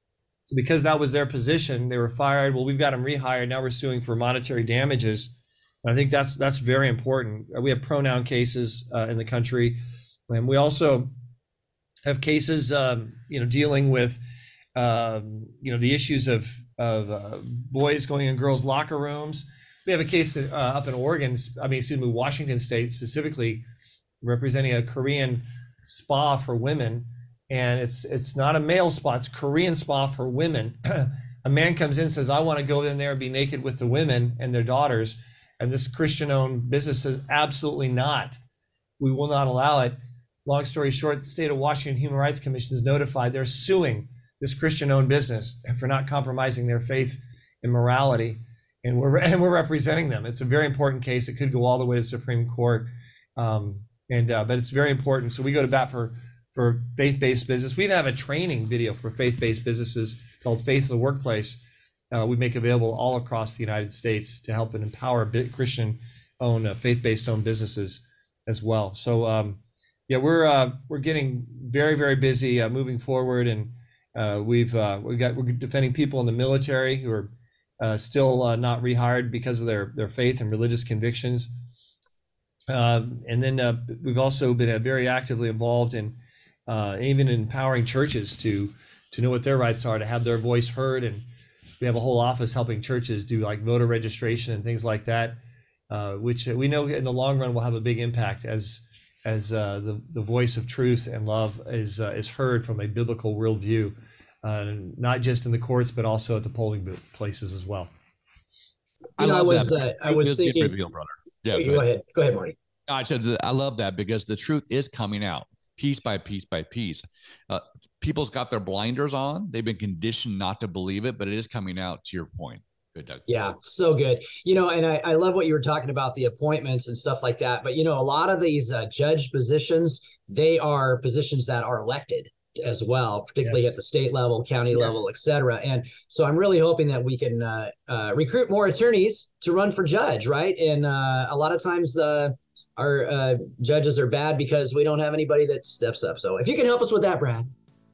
So because that was their position, they were fired. Well, we've got them rehired. Now we're suing for monetary damages. And I think that's that's very important. Uh, we have pronoun cases uh, in the country, and we also have cases, um, you know, dealing with, um, you know, the issues of of uh, boys going in girls' locker rooms. We have a case uh, up in Oregon. I mean, excuse me, Washington State specifically, representing a Korean spa for women and it's it's not a male spa it's korean spa for women a man comes in says i want to go in there and be naked with the women and their daughters and this christian owned business says absolutely not we will not allow it long story short the state of washington human rights commission is notified they're suing this christian owned business for not compromising their faith and morality and we're and we're representing them. It's a very important case. It could go all the way to the Supreme Court, um, and uh, but it's very important. So we go to bat for for faith-based business. We have a training video for faith-based businesses called Faith of the Workplace. Uh, we make available all across the United States to help and empower Christian-owned, uh, faith-based owned businesses as well. So um, yeah, we're uh, we're getting very very busy uh, moving forward, and uh, we've uh, we got we're defending people in the military who are still not rehired because of their their faith and religious convictions. Um, and then we've also been very actively involved in even empowering churches to to know what their rights are, to have their voice heard, and we have a whole office helping churches do like voter registration and things like that, which we know in the long run will have a big impact as as uh, the, the voice of truth and love is, uh, is heard from a biblical worldview, uh, not just in the courts, but also at the polling places as well. I, know, I was, uh, I was thinking, reveal, brother. Yeah, go, go ahead. Go ahead, Marty. I said, I love that because the truth is coming out piece by piece by piece. Uh, people's got their blinders on. They've been conditioned not to believe it, but it is coming out to your point. Good, Doug. Yeah, so good. You know, and I, I love what you were talking about the appointments and stuff like that. But, you know, a lot of these uh, judge positions, they are positions that are elected as well, particularly yes. at the state level, county yes. level, et cetera. And so I'm really hoping that we can uh, uh, recruit more attorneys to run for judge, right? And uh, a lot of times uh, our uh, judges are bad because we don't have anybody that steps up. So if you can help us with that, Brad,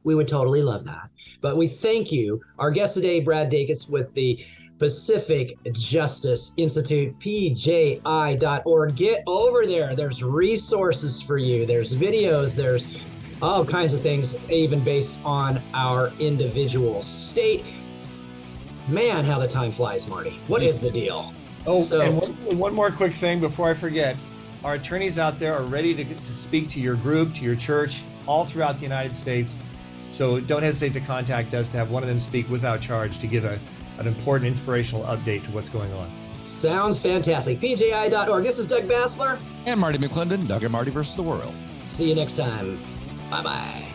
we would totally love that. But we thank you. Our guest today, Brad Dacus with the Pacific Justice Institute, pji.org. Get over there. There's resources for you, there's videos, there's all kinds of things, even based on our individual state. Man, how the time flies, Marty. What is the deal? Oh, so, and one, one more quick thing before I forget. Our attorneys out there are ready to, to speak to your group, to your church, all throughout the United States. So don't hesitate to contact us to have one of them speak without charge to give a an important inspirational update to what's going on. Sounds fantastic. PJI.org. This is Doug Basler. And Marty McClendon, Doug and Marty versus the world. See you next time. Bye bye.